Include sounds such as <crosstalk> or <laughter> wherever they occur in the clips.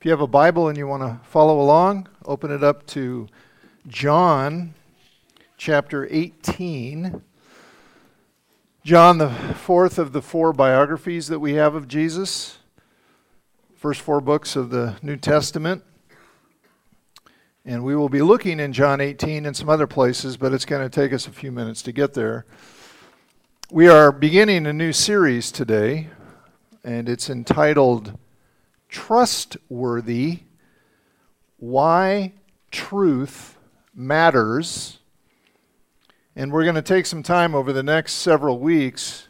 If you have a Bible and you want to follow along, open it up to John chapter 18. John, the fourth of the four biographies that we have of Jesus, first four books of the New Testament. And we will be looking in John 18 and some other places, but it's going to take us a few minutes to get there. We are beginning a new series today, and it's entitled trustworthy, why truth matters. And we're going to take some time over the next several weeks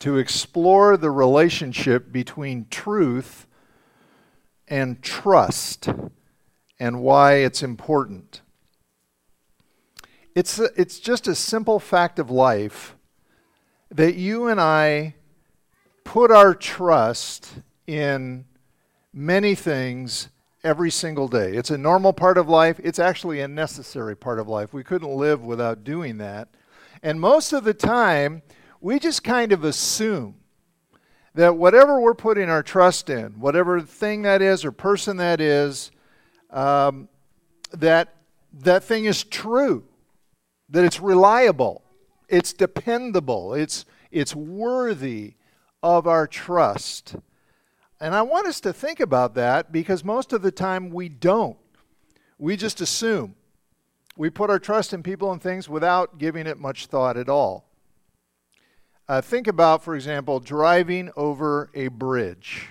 to explore the relationship between truth and trust and why it's important. It's, a, it's just a simple fact of life that you and I put our trust in many things every single day. It's a normal part of life. It's actually a necessary part of life. We couldn't live without doing that. And most of the time, we just kind of assume that whatever we're putting our trust in, whatever thing that is or person that is, um, that that thing is true, that it's reliable, it's dependable, it's it's worthy of our trust. And I want us to think about that because most of the time we don't. We just assume. We put our trust in people and things without giving it much thought at all. Uh, think about, for example, driving over a bridge.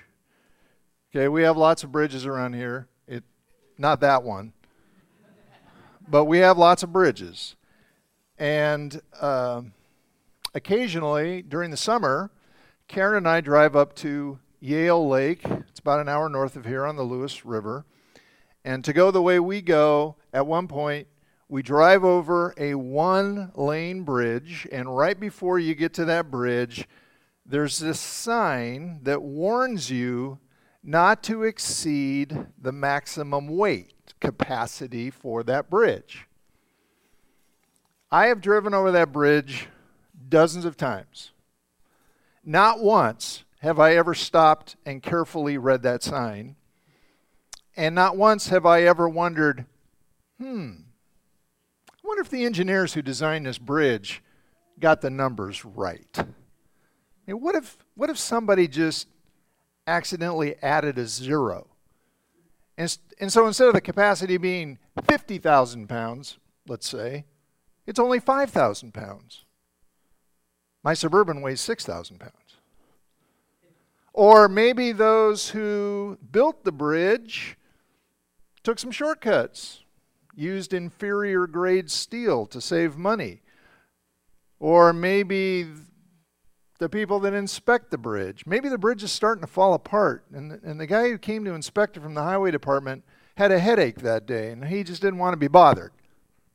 Okay, we have lots of bridges around here. It, not that one, but we have lots of bridges. And uh, occasionally during the summer, Karen and I drive up to Yale Lake. It's about an hour north of here on the Lewis River. And to go the way we go, at one point, we drive over a one lane bridge, and right before you get to that bridge, there's this sign that warns you not to exceed the maximum weight capacity for that bridge. I have driven over that bridge dozens of times. Not once have I ever stopped and carefully read that sign. And not once have I ever wondered, hmm, I wonder if the engineers who designed this bridge got the numbers right. Mean, what if what if somebody just accidentally added a zero? And, and so instead of the capacity being 50,000 pounds, let's say, it's only 5,000 pounds. My Suburban weighs 6,000 pounds. Or maybe those who built the bridge took some shortcuts, used inferior grade steel to save money. Or maybe the people that inspect the bridge. Maybe the bridge is starting to fall apart, and, and the guy who came to inspect it from the highway department had a headache that day, and he just didn't want to be bothered.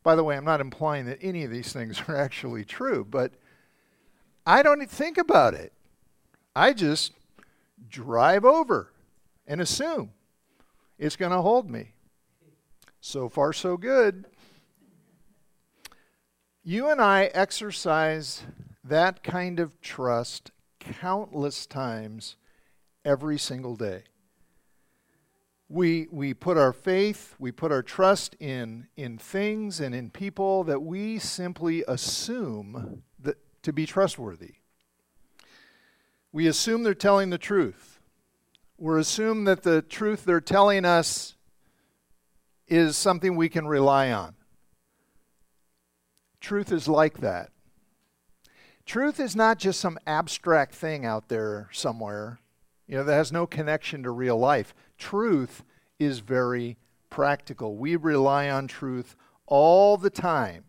By the way, I'm not implying that any of these things are <laughs> actually true, but I don't think about it. I just drive over and assume it's going to hold me. So far, so good. You and I exercise that kind of trust countless times every single day. We, we put our faith, we put our trust in, in things and in people that we simply assume that, to be trustworthy. We assume they're telling the truth. We assume that the truth they're telling us is something we can rely on. Truth is like that. Truth is not just some abstract thing out there somewhere, you know, that has no connection to real life. Truth is very practical. We rely on truth all the time,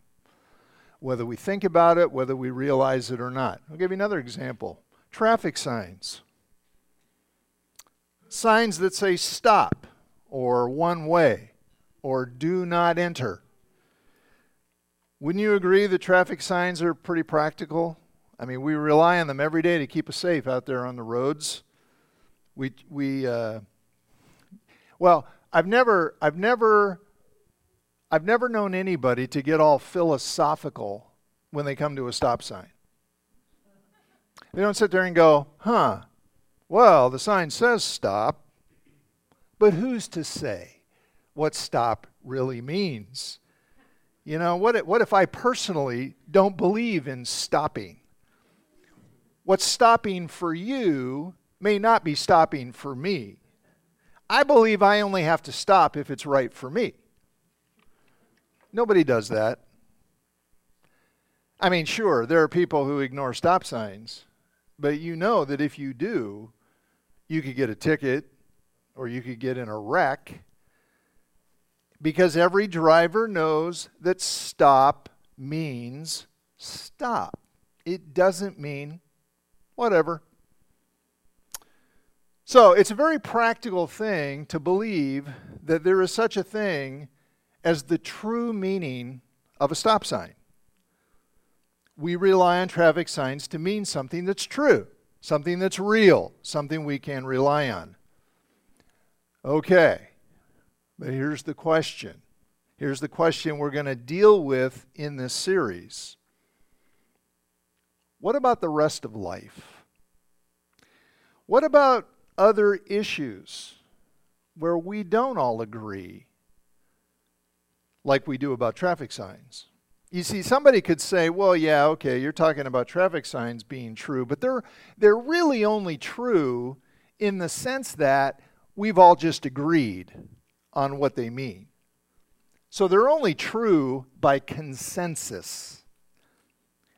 whether we think about it, whether we realize it or not. I'll give you another example traffic signs. Signs that say stop or one way or do not enter. Wouldn't you agree that traffic signs are pretty practical? I mean, we rely on them every day to keep us safe out there on the roads. We, we, uh, well, I've never, I've never, I've never known anybody to get all philosophical when they come to a stop sign. They don't sit there and go, huh, well, the sign says stop, But who's to say what stop really means? You know, what if, what if I personally don't believe in stopping? What's stopping for you may not be stopping for me. I believe I only have to stop if it's right for me. Nobody does that. I mean, sure, there are people who ignore stop signs, but you know that if you do, you could get a ticket or you could get in a wreck because every driver knows that stop means stop. It doesn't mean whatever. So it's a very practical thing to believe that there is such a thing as the true meaning of a stop sign. We rely on traffic signs to mean something that's true, something that's real, something we can rely on. Okay, but here's the question. Here's the question we're going to deal with in this series. What about the rest of life? What about other issues where we don't all agree, like we do about traffic signs. You see, somebody could say, well, yeah, okay, you're talking about traffic signs being true, but they're, they're really only true in the sense that we've all just agreed on what they mean. So they're only true by consensus.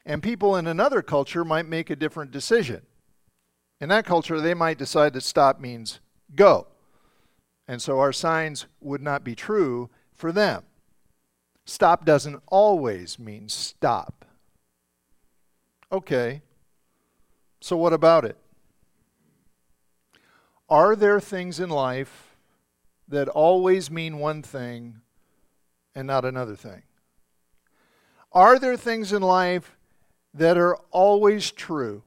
And people in another culture might make a different decision. In that culture, they might decide that stop means go. And so our signs would not be true for them. Stop doesn't always mean stop. Okay, so what about it? Are there things in life that always mean one thing and not another thing? Are there things in life that are always true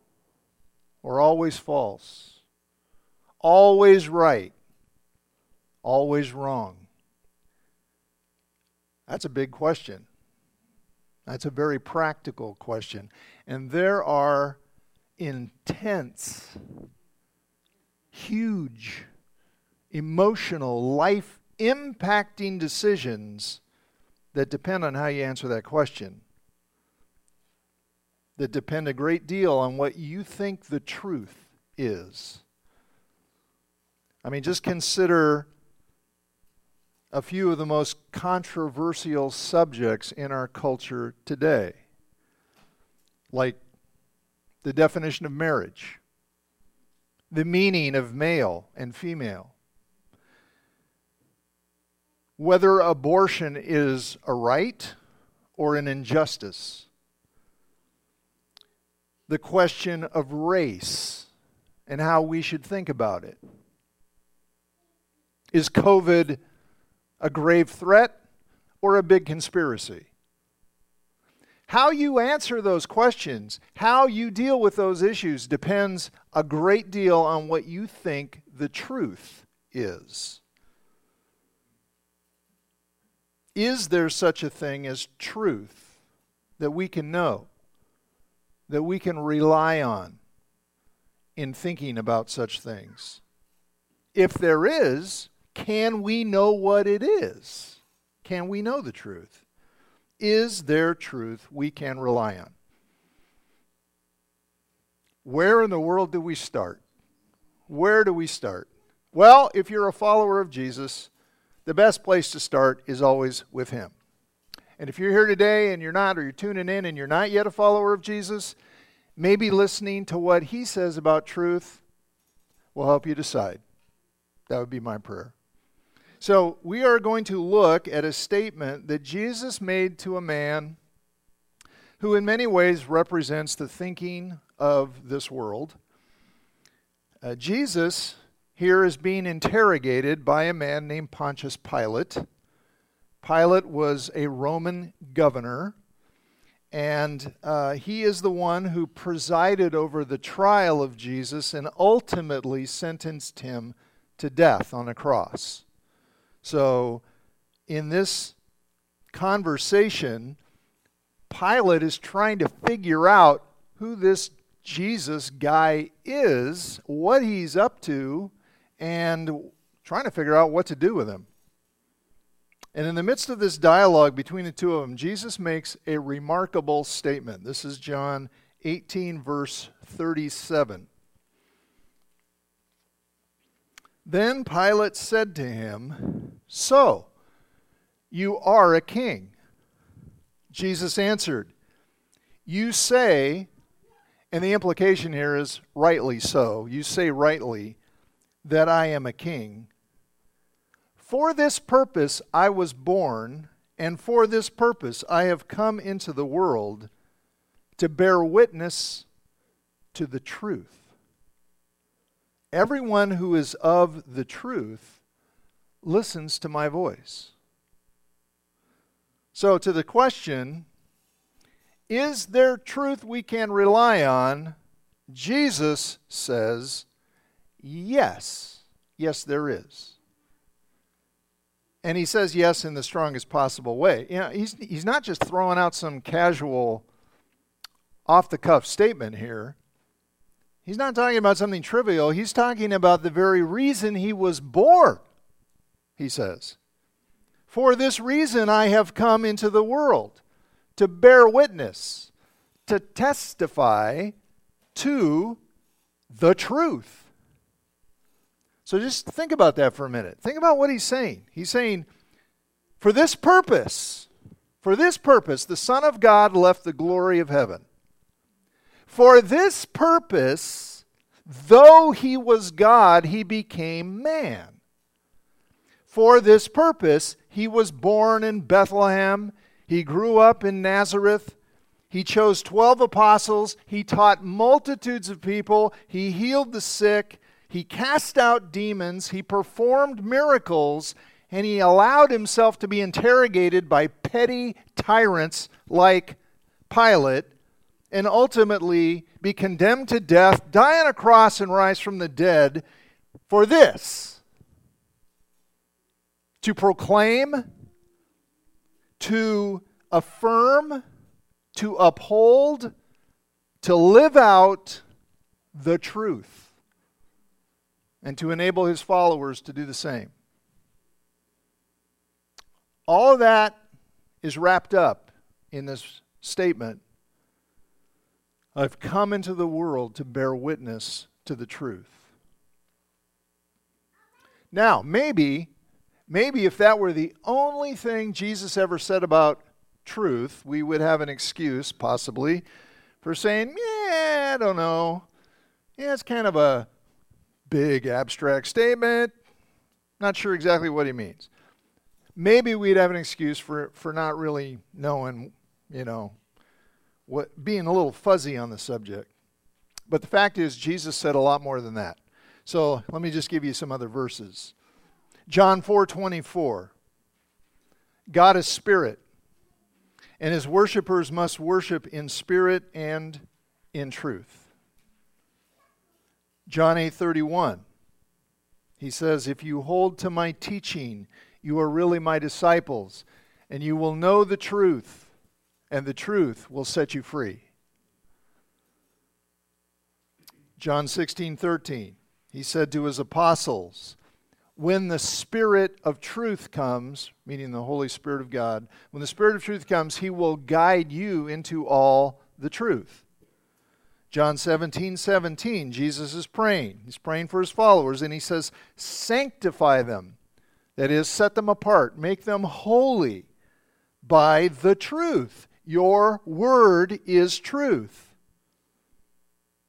or always false, always right, always wrong? That's a big question. That's a very practical question. And there are intense, huge, emotional, life impacting decisions that depend on how you answer that question that depend a great deal on what you think the truth is. I mean, just consider a few of the most controversial subjects in our culture today, like the definition of marriage, the meaning of male and female, whether abortion is a right or an injustice the question of race and how we should think about it. Is COVID a grave threat or a big conspiracy? How you answer those questions, how you deal with those issues, depends a great deal on what you think the truth is. Is there such a thing as truth that we can know? that we can rely on in thinking about such things? If there is, can we know what it is? Can we know the truth? Is there truth we can rely on? Where in the world do we start? Where do we start? Well, if you're a follower of Jesus, the best place to start is always with Him. And if you're here today and you're not, or you're tuning in and you're not yet a follower of Jesus, maybe listening to what he says about truth will help you decide. That would be my prayer. So, we are going to look at a statement that Jesus made to a man who, in many ways, represents the thinking of this world. Uh, Jesus here is being interrogated by a man named Pontius Pilate. Pilate was a Roman governor, and uh, he is the one who presided over the trial of Jesus and ultimately sentenced him to death on a cross. So, in this conversation, Pilate is trying to figure out who this Jesus guy is, what he's up to, and trying to figure out what to do with him. And in the midst of this dialogue between the two of them, Jesus makes a remarkable statement. This is John 18, verse 37. Then Pilate said to him, So, you are a king. Jesus answered, You say, and the implication here is rightly so, you say rightly that I am a king. For this purpose I was born, and for this purpose I have come into the world to bear witness to the truth. Everyone who is of the truth listens to my voice. So, to the question, is there truth we can rely on? Jesus says, yes. Yes, there is. And he says yes in the strongest possible way. You know, he's, he's not just throwing out some casual, off the cuff statement here. He's not talking about something trivial. He's talking about the very reason he was born, he says. For this reason I have come into the world to bear witness, to testify to the truth. So just think about that for a minute. Think about what he's saying. He's saying, for this purpose, for this purpose, the Son of God left the glory of heaven. For this purpose, though he was God, he became man. For this purpose, he was born in Bethlehem. He grew up in Nazareth. He chose 12 apostles. He taught multitudes of people. He healed the sick. He cast out demons, he performed miracles, and he allowed himself to be interrogated by petty tyrants like Pilate, and ultimately be condemned to death, die on a cross, and rise from the dead for this to proclaim, to affirm, to uphold, to live out the truth and to enable his followers to do the same. All of that is wrapped up in this statement I've come into the world to bear witness to the truth. Now, maybe, maybe if that were the only thing Jesus ever said about truth, we would have an excuse, possibly, for saying, yeah, I don't know. Yeah, it's kind of a big abstract statement. Not sure exactly what he means. Maybe we'd have an excuse for, for not really knowing, you know, what being a little fuzzy on the subject. But the fact is, Jesus said a lot more than that. So let me just give you some other verses. John 4 24. God is spirit, and his worshippers must worship in spirit and in truth. John 8:31. He says, "If you hold to my teaching, you are really my disciples, and you will know the truth, and the truth will set you free." John 16:13. He said to his apostles, when the Spirit of truth comes, meaning the Holy Spirit of God, when the Spirit of truth comes, He will guide you into all the truth. John 17, 17, Jesus is praying. He's praying for his followers, and he says, Sanctify them. That is, set them apart, make them holy by the truth. Your word is truth.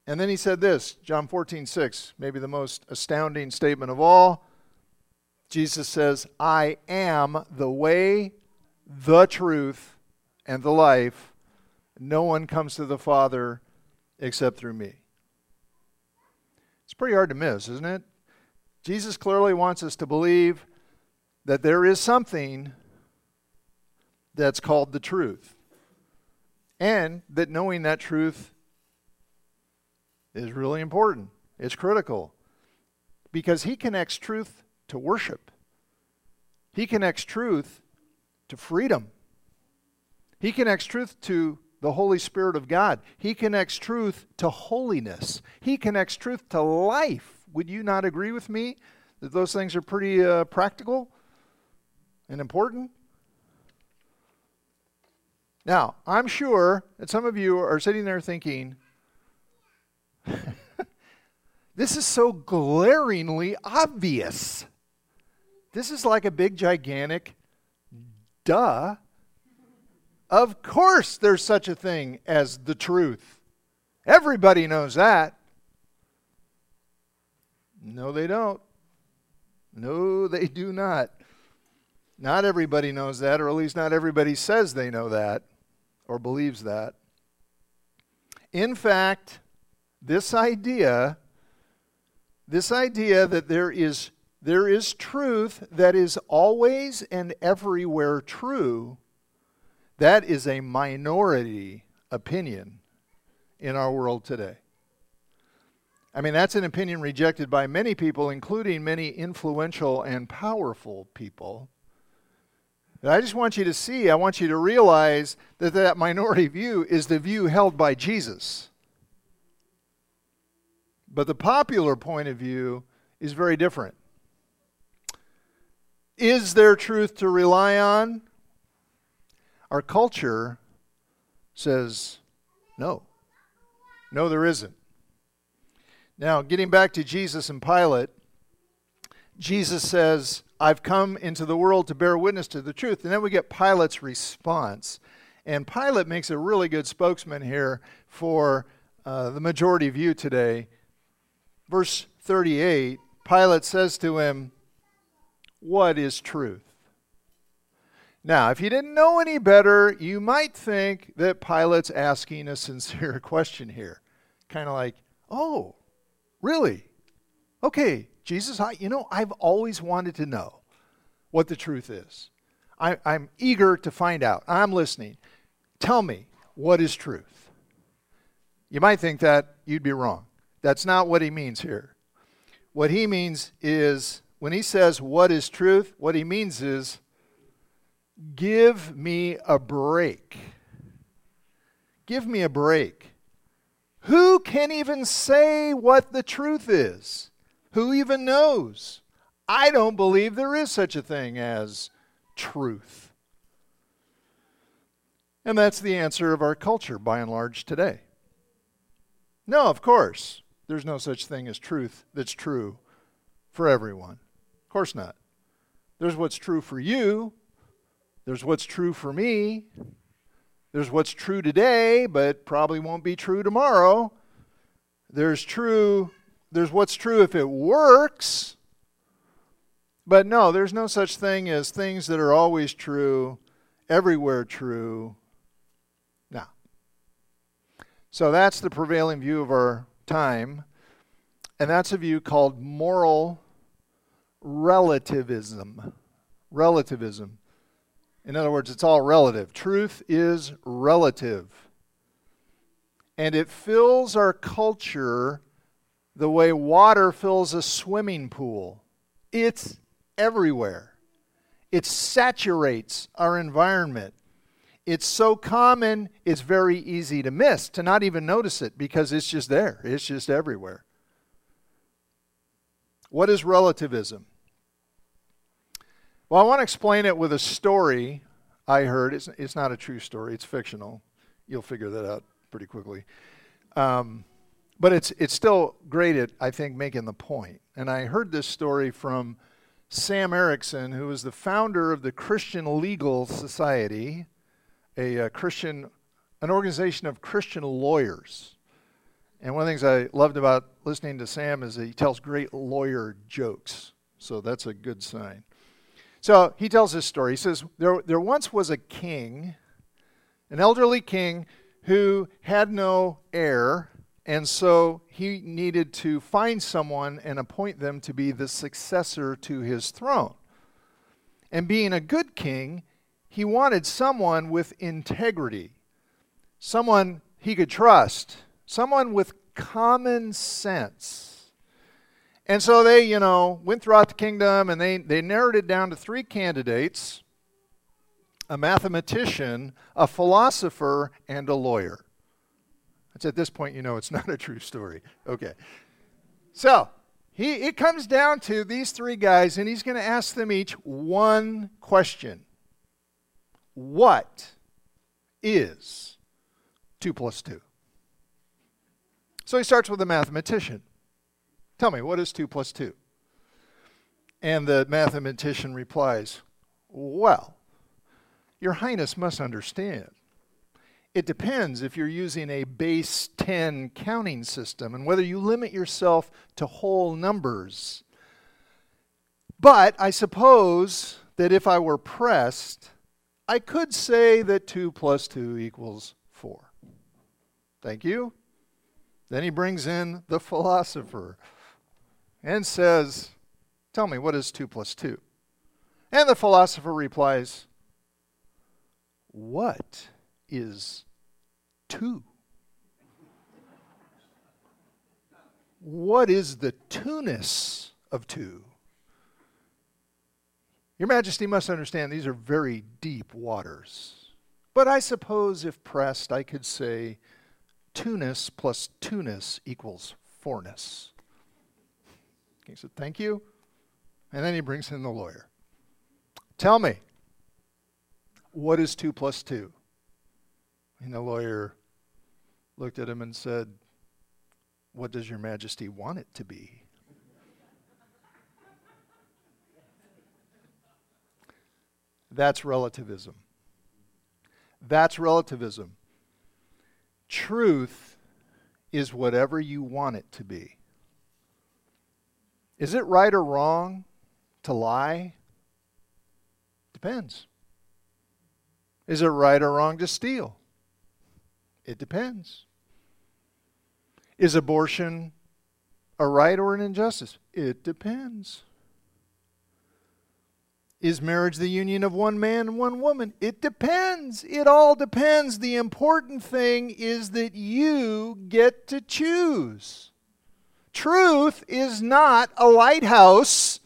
And then he said this, John 14, 6, maybe the most astounding statement of all. Jesus says, I am the way, the truth, and the life. No one comes to the Father except through me. It's pretty hard to miss, isn't it? Jesus clearly wants us to believe that there is something that's called the truth. And that knowing that truth is really important. It's critical. Because he connects truth to worship, he connects truth to freedom, he connects truth to the Holy Spirit of God. He connects truth to holiness, He connects truth to life. Would you not agree with me that those things are pretty uh, practical and important? Now, I'm sure that some of you are sitting there thinking, <laughs> this is so glaringly obvious. This is like a big, gigantic duh. Of course, there's such a thing as the truth. Everybody knows that. No, they don't. No, they do not. Not everybody knows that, or at least not everybody says they know that or believes that. In fact, this idea, this idea that there is, there is truth that is always and everywhere true, that is a minority opinion in our world today. I mean, that's an opinion rejected by many people, including many influential and powerful people. And I just want you to see, I want you to realize that that minority view is the view held by Jesus. But the popular point of view is very different. Is there truth to rely on? Our culture says no. No, there isn't. Now, getting back to Jesus and Pilate, Jesus says, I've come into the world to bear witness to the truth. And then we get Pilate's response. And Pilate makes a really good spokesman here for uh, the majority view today. Verse 38 Pilate says to him, What is truth? Now, if you didn't know any better, you might think that Pilate's asking a <laughs> sincere question here. Kind of like, Oh, really? Okay, Jesus, I, you know, I've always wanted to know what the truth is. I, I'm eager to find out. I'm listening. Tell me, what is truth? You might think that you'd be wrong. That's not what he means here. What he means is, when he says, What is truth? what he means is, Give me a break. Give me a break. Who can even say what the truth is? Who even knows? I don't believe there is such a thing as truth. And that's the answer of our culture by and large today. No, of course, there's no such thing as truth that's true for everyone. Course not. There's what's true for you, there's what's true for me, there's what's true today, but probably won't be true tomorrow. There's true there's what's true if it works. But no, there's no such thing as things that are always true, everywhere true. Now, so that's the prevailing view of our time, and that's a view called moral relativism. Relativism. In other words, it's all relative. Truth is relative. And it fills our culture the way water fills a swimming pool. It's everywhere. It saturates our environment. It's so common, it's very easy to miss, to not even notice it because it's just there. It's just everywhere. What is relativism? Well, I want to explain it with a story I heard. It's, it's not a true story, it's fictional. You'll figure that out pretty quickly. Um, but it's it's still great at I think making the point. And I heard this story from Sam Erickson, who is the founder of the Christian Legal Society, a, a Christian an organization of Christian lawyers. And one of the things I loved about listening to Sam is that he tells great lawyer jokes. So that's a good sign. So he tells this story. He says, There, there once was a king, an elderly king, who had no heir, and so he needed to find someone and appoint them to be the successor to his throne. And being a good king, he wanted someone with integrity, someone he could trust, someone with common sense. And so they, you know, went throughout the kingdom and they, they narrowed it down to three candidates a mathematician, a philosopher, and a lawyer. It's at this point you know it's <laughs> not a true story. Okay. So, He, it comes down to these three guys, and he's going to ask them each one question What is 2 plus 2? So he starts with a mathematician. Tell me, what is 2 plus 2? And the mathematician replies, Well, Your Highness must understand. It depends if you're using a base 10 counting system and whether you limit yourself to whole numbers. But I suppose that if I were pressed, I could say that 2 plus 2 equals 4. Thank you. Then he brings in the philosopher and says, Tell me, what is 2 plus 2? And the philosopher replies, What is 2? What is the twoness of 2? Your Majesty must understand these are very deep waters. But I suppose if pressed, I could say 2 plus 2 equals fourness." He said, Thank you. And then he brings in the lawyer. Tell me, what is 2 plus 2? And the lawyer looked at him and said, What does your majesty want it to be? That's relativism. That's relativism. Truth is whatever you want it to be. Is it right or wrong to lie? Depends. Is it right or wrong to steal? It depends. Is abortion a right or an injustice? It depends. Is marriage the union of one man and one woman? It depends. It all depends. The important thing is that you get to choose. Truth is not a lighthouse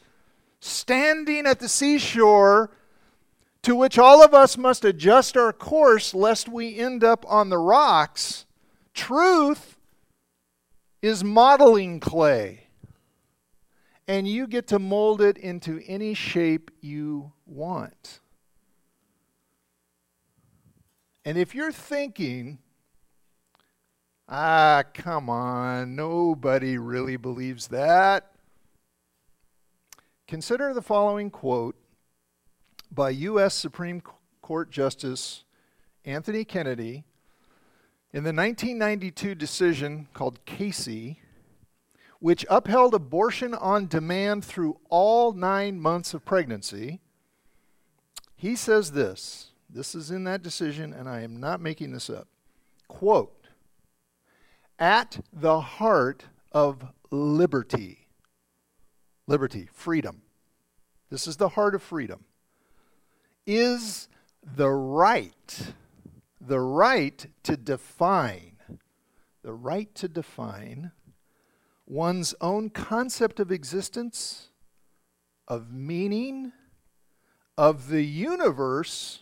standing at the seashore to which all of us must adjust our course lest we end up on the rocks. Truth is modeling clay and you get to mold it into any shape you want. And if you're thinking, ah, come on, nobody really believes that, consider the following quote by U.S. Supreme Court Justice Anthony Kennedy in the 1992 decision called Casey which upheld abortion on demand through all nine months of pregnancy, he says this. This is in that decision, and I am not making this up. Quote At the heart of liberty, liberty, freedom, this is the heart of freedom, is the right, the right to define, the right to define one's own concept of existence, of meaning, of the universe,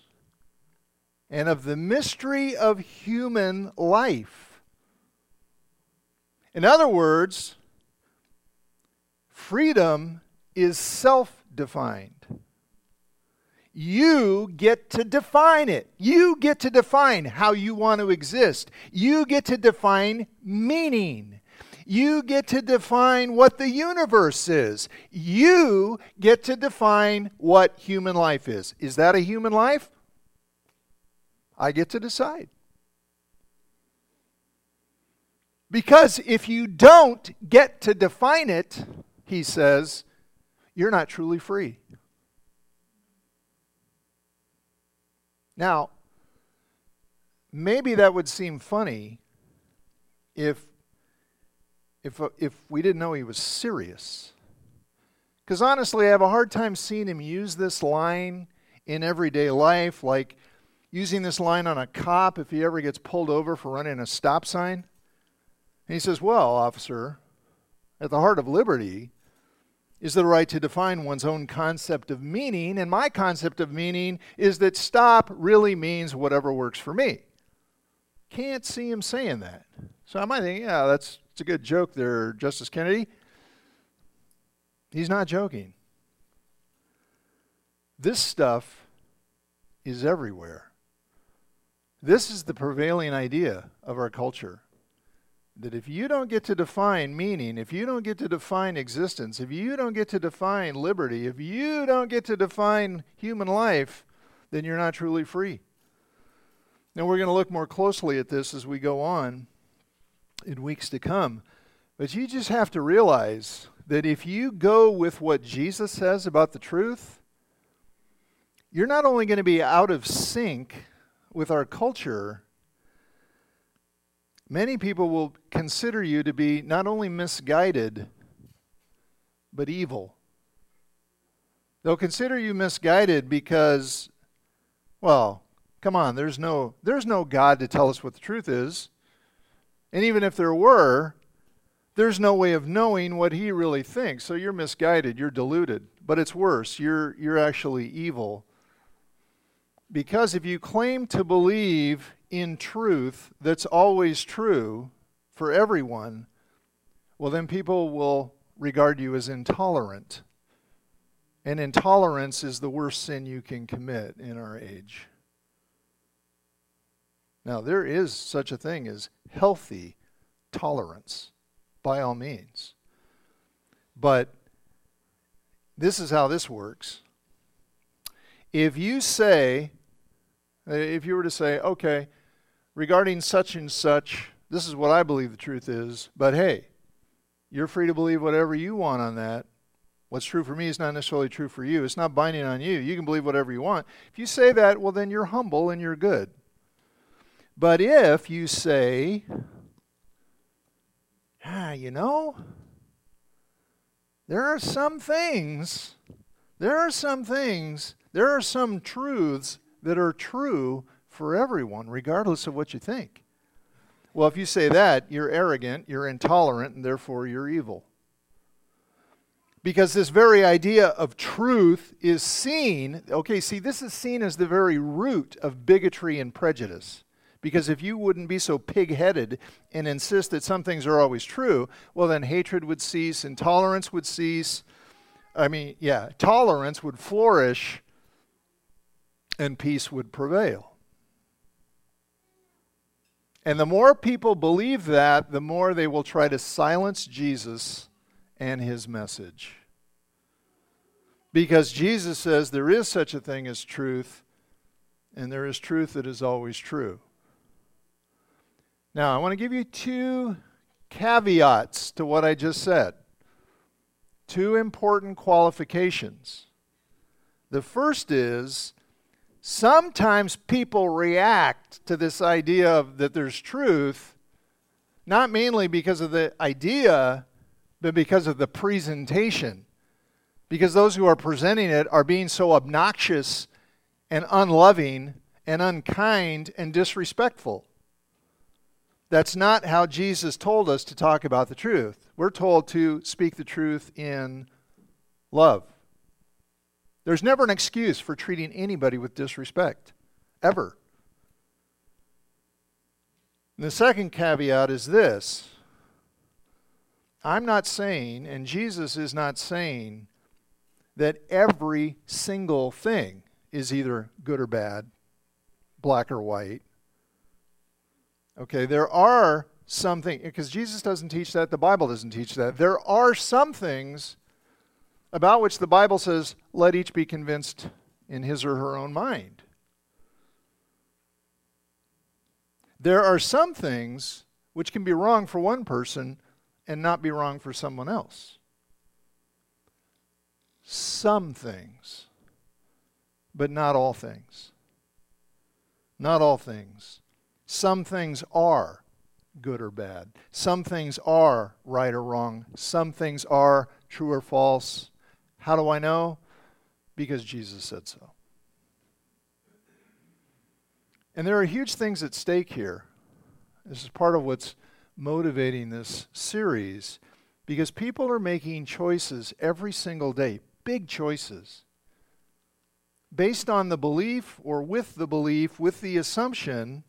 and of the mystery of human life. In other words, freedom is self defined. You get to define it. You get to define how you want to exist. You get to define meaning. You get to define what the universe is. You get to define what human life is. Is that a human life? I get to decide. Because if you don't get to define it, he says, you're not truly free. Now, maybe that would seem funny if if, if we didn't know he was serious. Because honestly, I have a hard time seeing him use this line in everyday life, like using this line on a cop if he ever gets pulled over for running a stop sign. And he says, Well, officer, at the heart of liberty is the right to define one's own concept of meaning, and my concept of meaning is that stop really means whatever works for me. Can't see him saying that. So I might think, yeah, that's it's a good joke there, Justice Kennedy. He's not joking. This stuff is everywhere. This is the prevailing idea of our culture that if you don't get to define meaning, if you don't get to define existence, if you don't get to define liberty, if you don't get to define human life, then you're not truly free. Now, we're going to look more closely at this as we go on in weeks to come. But you just have to realize that if you go with what Jesus says about the truth, you're not only going to be out of sync with our culture, many people will consider you to be not only misguided, but evil. They'll consider you misguided because, well, come on, there's no, there's no God to tell us what the truth is. And even if there were, there's no way of knowing what he really thinks. So you're misguided, you're deluded. But it's worse, you're, you're actually evil. Because if you claim to believe in truth that's always true for everyone, well, then people will regard you as intolerant. And intolerance is the worst sin you can commit in our age. Now, there is such a thing as healthy tolerance, by all means. But this is how this works. If you say, if you were to say, okay, regarding such and such, this is what I believe the truth is, but hey, you're free to believe whatever you want on that. What's true for me is not necessarily true for you. It's not binding on you. You can believe whatever you want. If you say that, well, then you're humble and you're good. But if you say, ah, you know, there are some things, there are some things, there are some truths that are true for everyone, regardless of what you think. Well, if you say that, you're arrogant, you're intolerant, and therefore you're evil. Because this very idea of truth is seen, okay, see, this is seen as the very root of bigotry and prejudice. Because if you wouldn't be so pig headed and insist that some things are always true, well, then hatred would cease, intolerance would cease. I mean, yeah, tolerance would flourish and peace would prevail. And the more people believe that, the more they will try to silence Jesus and his message. Because Jesus says there is such a thing as truth, and there is truth that is always true. Now, I want to give you two caveats to what I just said. Two important qualifications. The first is sometimes people react to this idea of that there's truth not mainly because of the idea but because of the presentation because those who are presenting it are being so obnoxious and unloving and unkind and disrespectful that's not how Jesus told us to talk about the truth. We're told to speak the truth in love. There's never an excuse for treating anybody with disrespect, ever. And the second caveat is this I'm not saying, and Jesus is not saying, that every single thing is either good or bad, black or white. Okay, there are some things, because Jesus doesn't teach that, the Bible doesn't teach that. There are some things about which the Bible says, let each be convinced in his or her own mind. There are some things which can be wrong for one person and not be wrong for someone else. Some things, but not all things. Not all things. Some things are good or bad. Some things are right or wrong. Some things are true or false. How do I know? Because Jesus said so. And there are huge things at stake here. This is part of what's motivating this series because people are making choices every single day, big choices, based on the belief or with the belief, with the assumption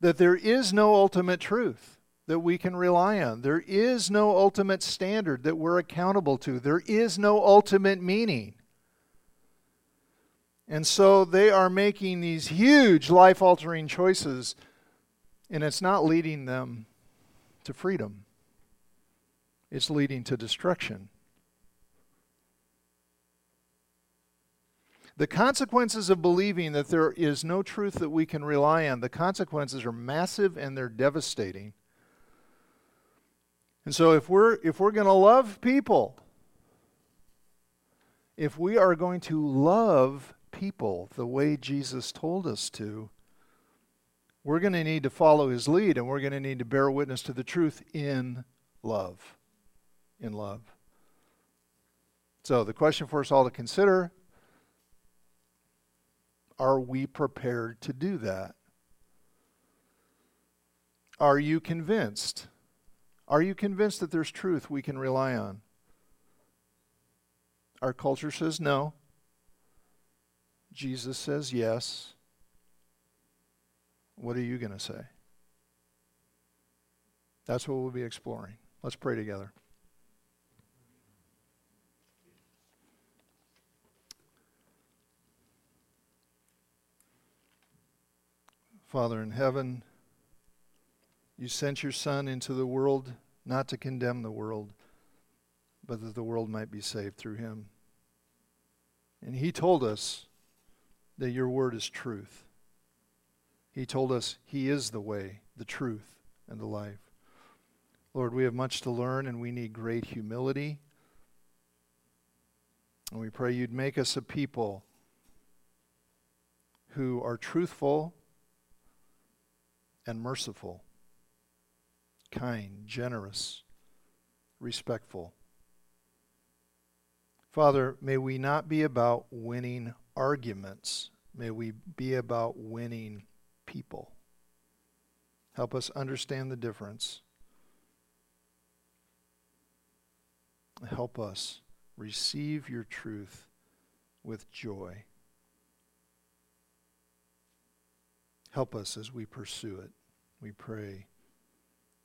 that there is no ultimate truth. That we can rely on. There is no ultimate standard that we're accountable to. There is no ultimate meaning. And so they are making these huge life altering choices, and it's not leading them to freedom, it's leading to destruction. The consequences of believing that there is no truth that we can rely on, the consequences are massive and they're devastating. And so if we're if we're going to love people, if we are going to love people the way Jesus told us to, we're going to need to follow his lead and we're going to need to bear witness to the truth in love. In love. So, the question for us all to consider are we prepared to do that? Are you convinced? Are you convinced that there's truth we can rely on? Our culture says no. Jesus says yes. What are you going to say? That's what we'll be exploring. Let's pray together. Father in heaven, you sent your Son into the world not to condemn the world, but that the world might be saved through him. And he told us that your word is truth. He told us he is the way, the truth, and the life. Lord, we have much to learn and we need great humility. And we pray you'd make us a people who are truthful and merciful, kind, generous, respectful. Father, may we not be about winning arguments. May we be about winning people. Help us understand the difference. Help us receive your truth with joy. Help us as we pursue it. We pray